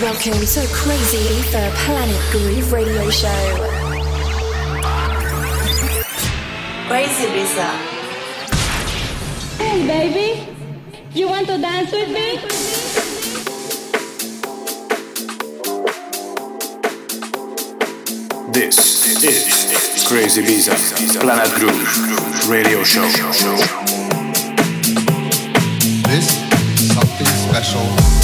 Welcome to Crazibiza Planet Groove Radio Show. Crazibiza. Hey, baby. You want to dance with me? This is Crazibiza Planet Groove Radio Show. This is something special.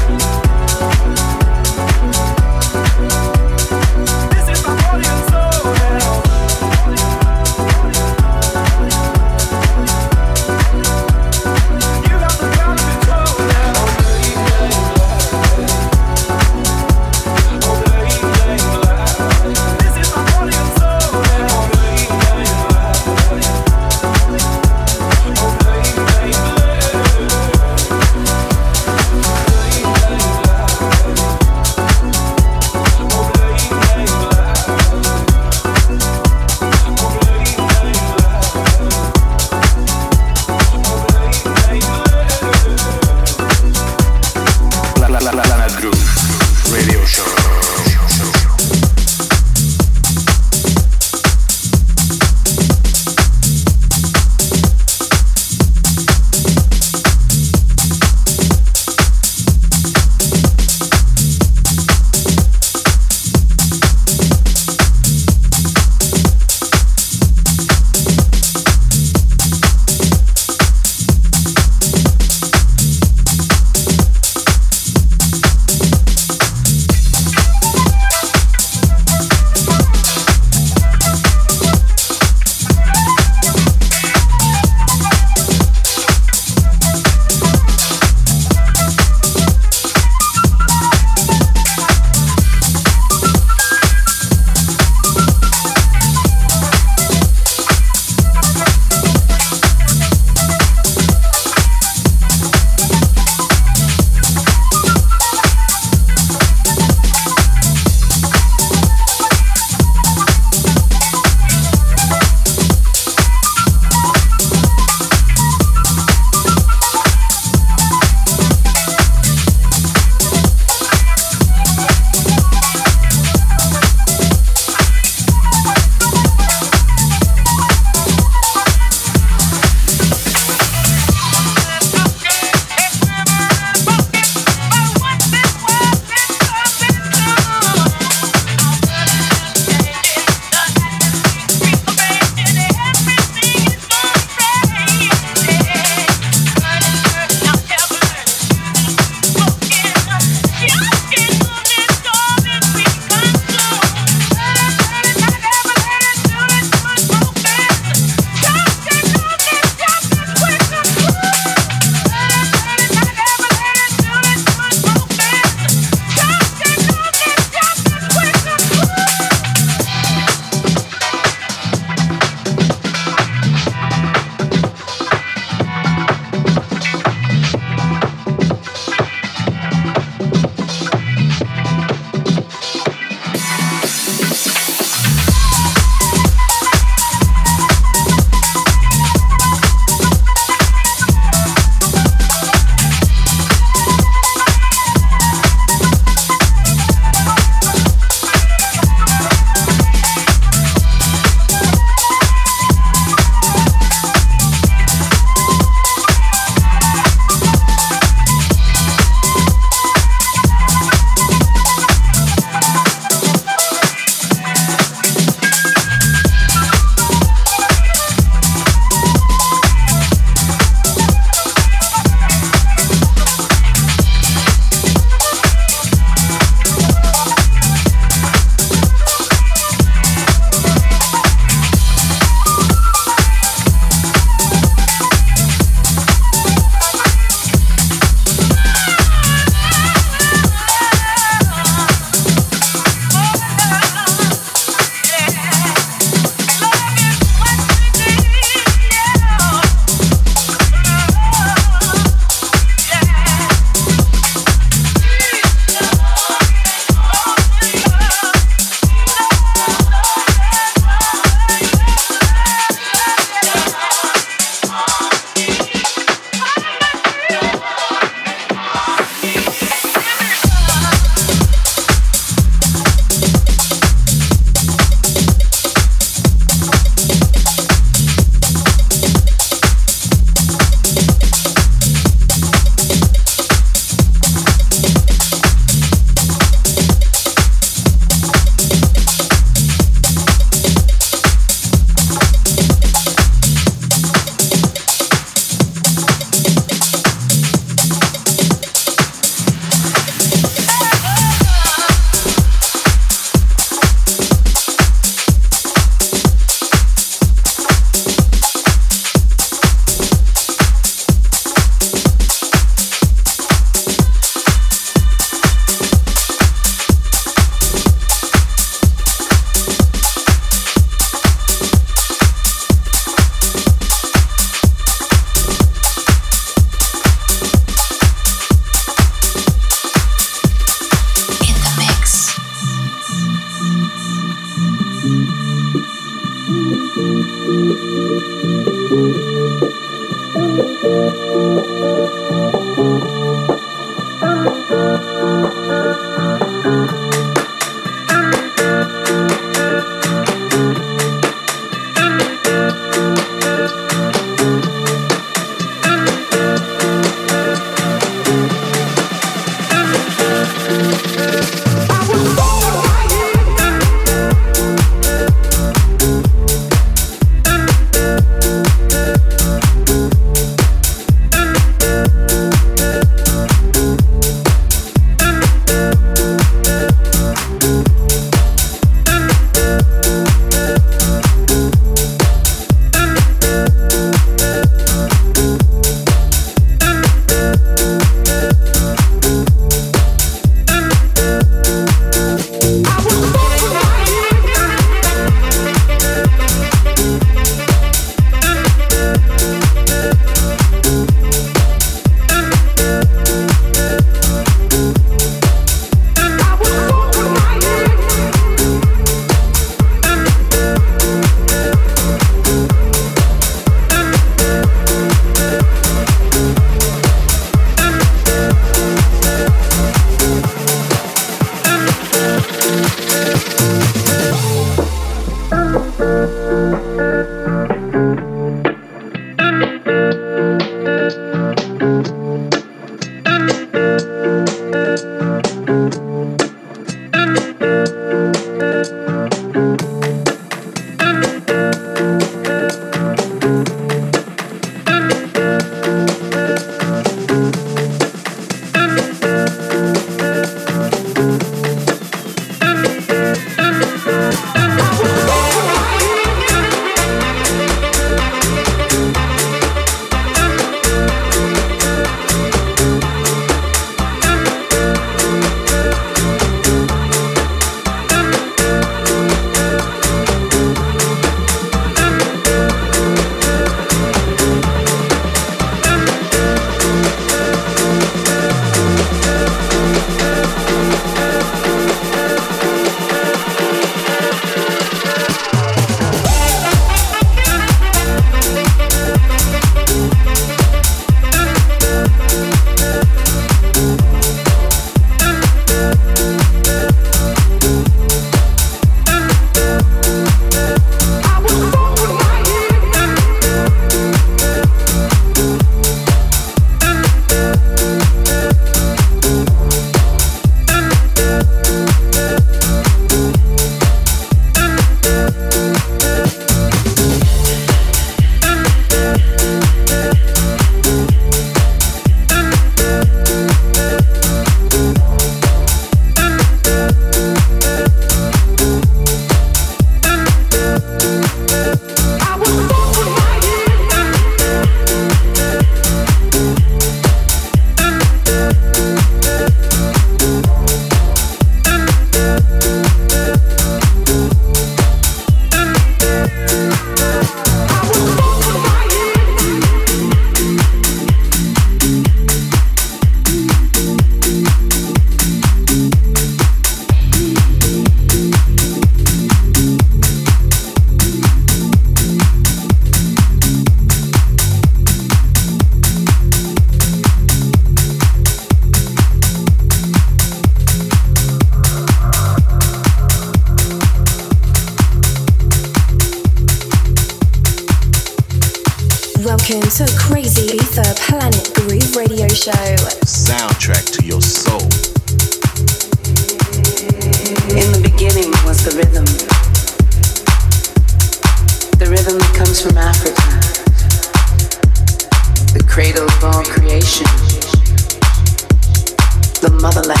motherland.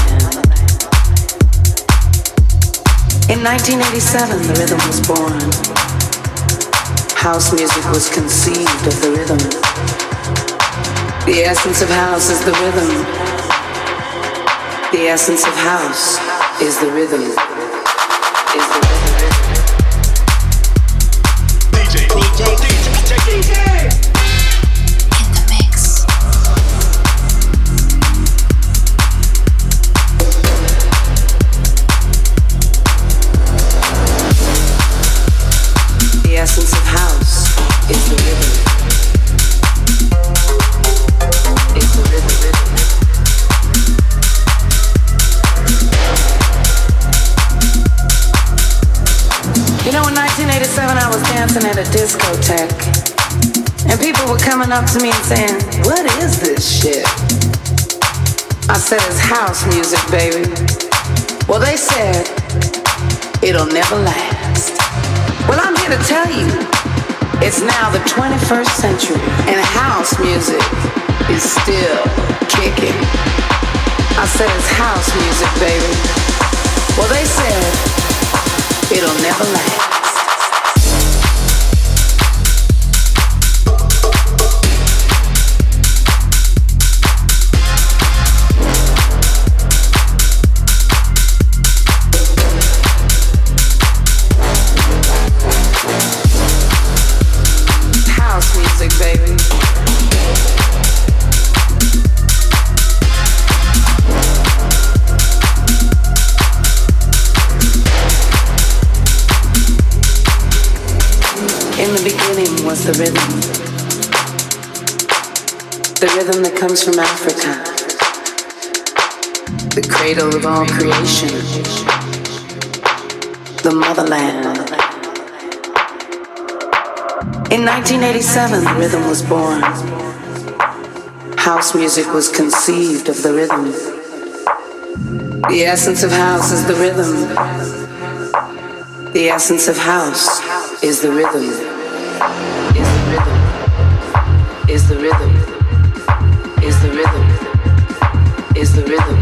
In 1987, the rhythm was born. House music was conceived of the rhythm. The essence of house is the rhythm. The essence of house is the rhythm. Coming up to me and saying, What is this shit? I said, It's house music, baby. Well, they said, It'll never last. Well, I'm here to tell you, it's now the 21st century, and house music is still kicking. I said, It's house music, baby. Well, they said, It'll never last. The rhythm. The rhythm that comes from Africa, the cradle of all creation, the motherland. In 1987, the rhythm was born. House music was conceived of the rhythm. The essence of house is the rhythm. The essence of house is the rhythm is the rhythm, is the rhythm, is the rhythm,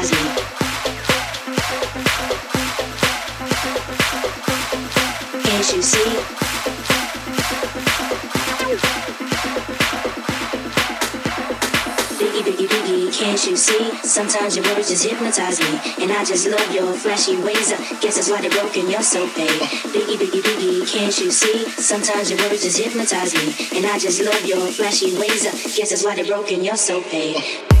Sometimes your words just hypnotize me. And I just love your flashy ways. I guess that's why they're broken, you're so paid. Biggie, biggie, biggie, can't you see? Sometimes your words just hypnotize me. And I just love your flashy ways. I guess that's why they're broken, you're so paid.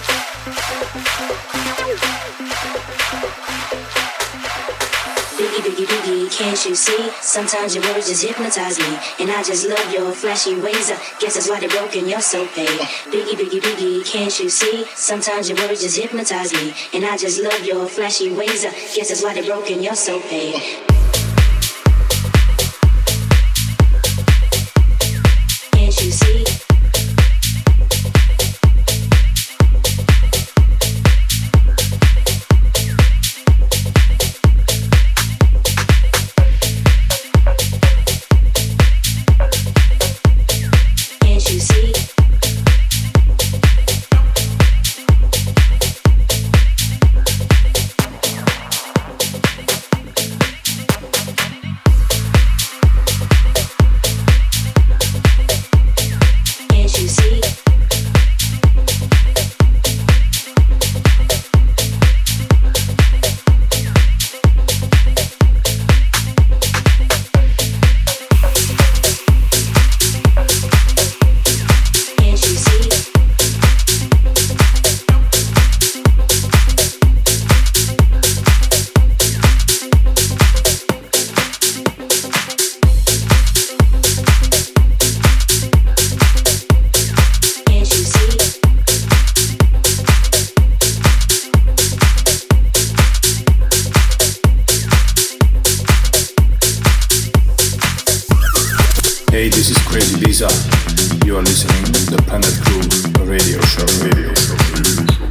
And you see sometimes your better just hypnotize me and I just love your flashy ways. I guess that's why they're broken, you're so paid. Biggie, biggie, biggie, can't you see? Sometimes your words just hypnotize me. And I just love your flashy ways. I guess that's why they're broken, you're so paid. This is Crazibiza. You are listening to the Planet Groove radio show. Radio show. Radio show.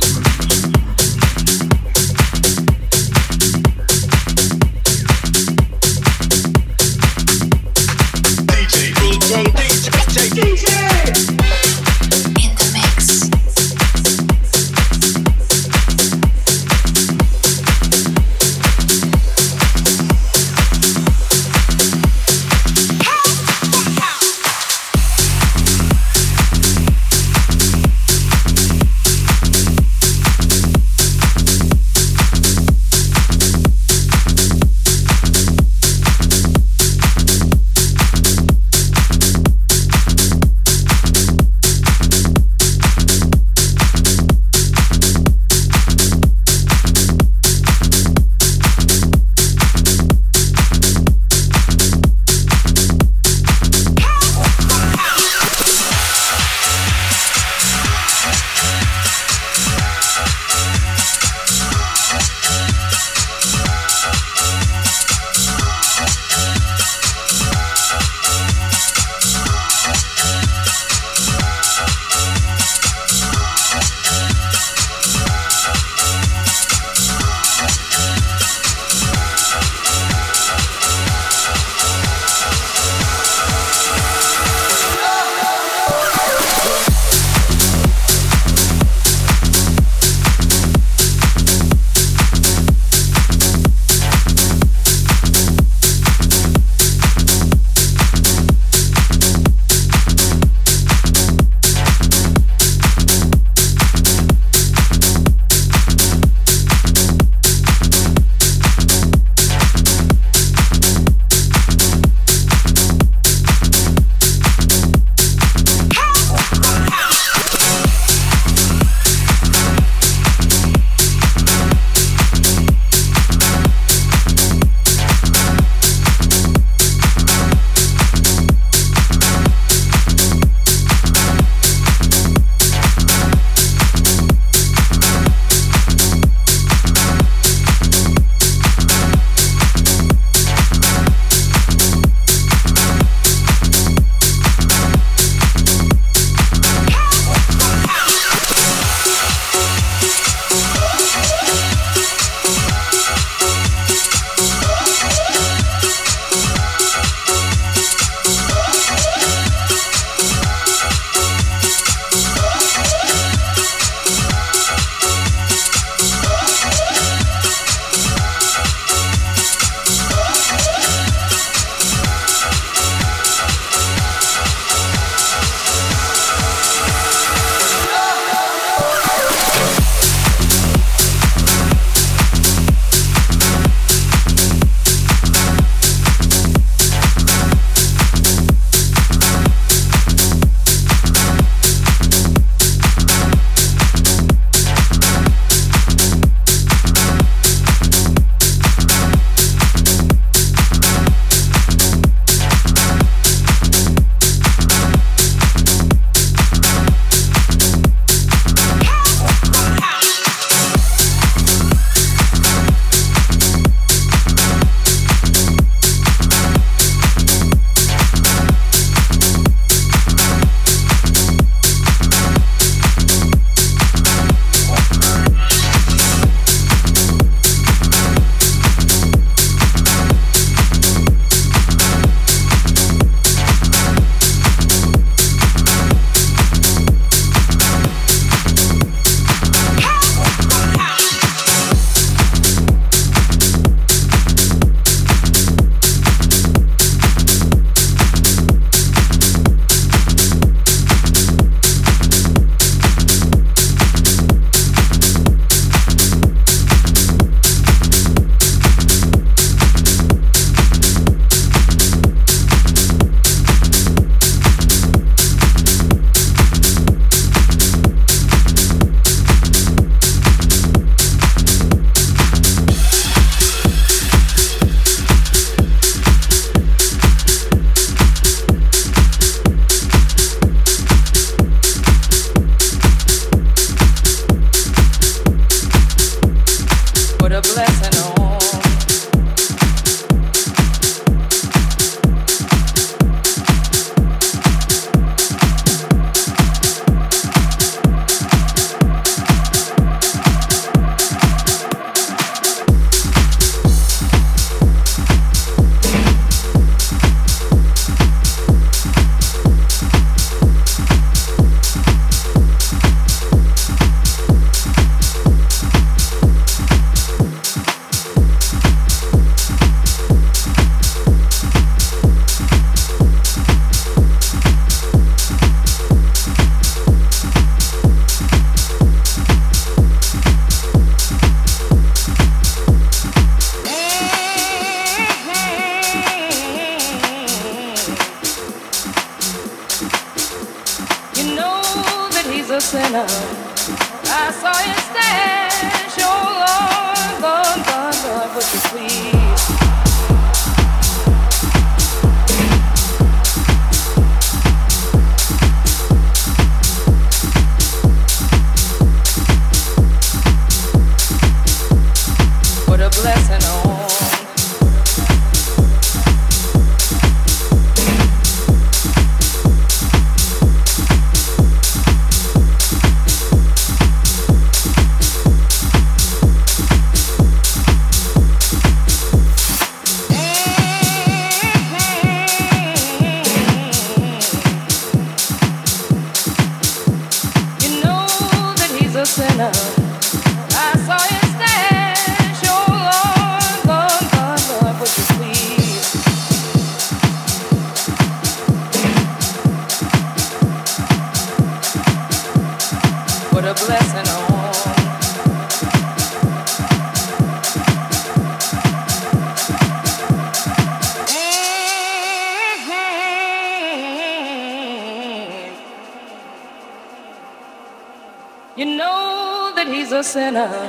Sinner.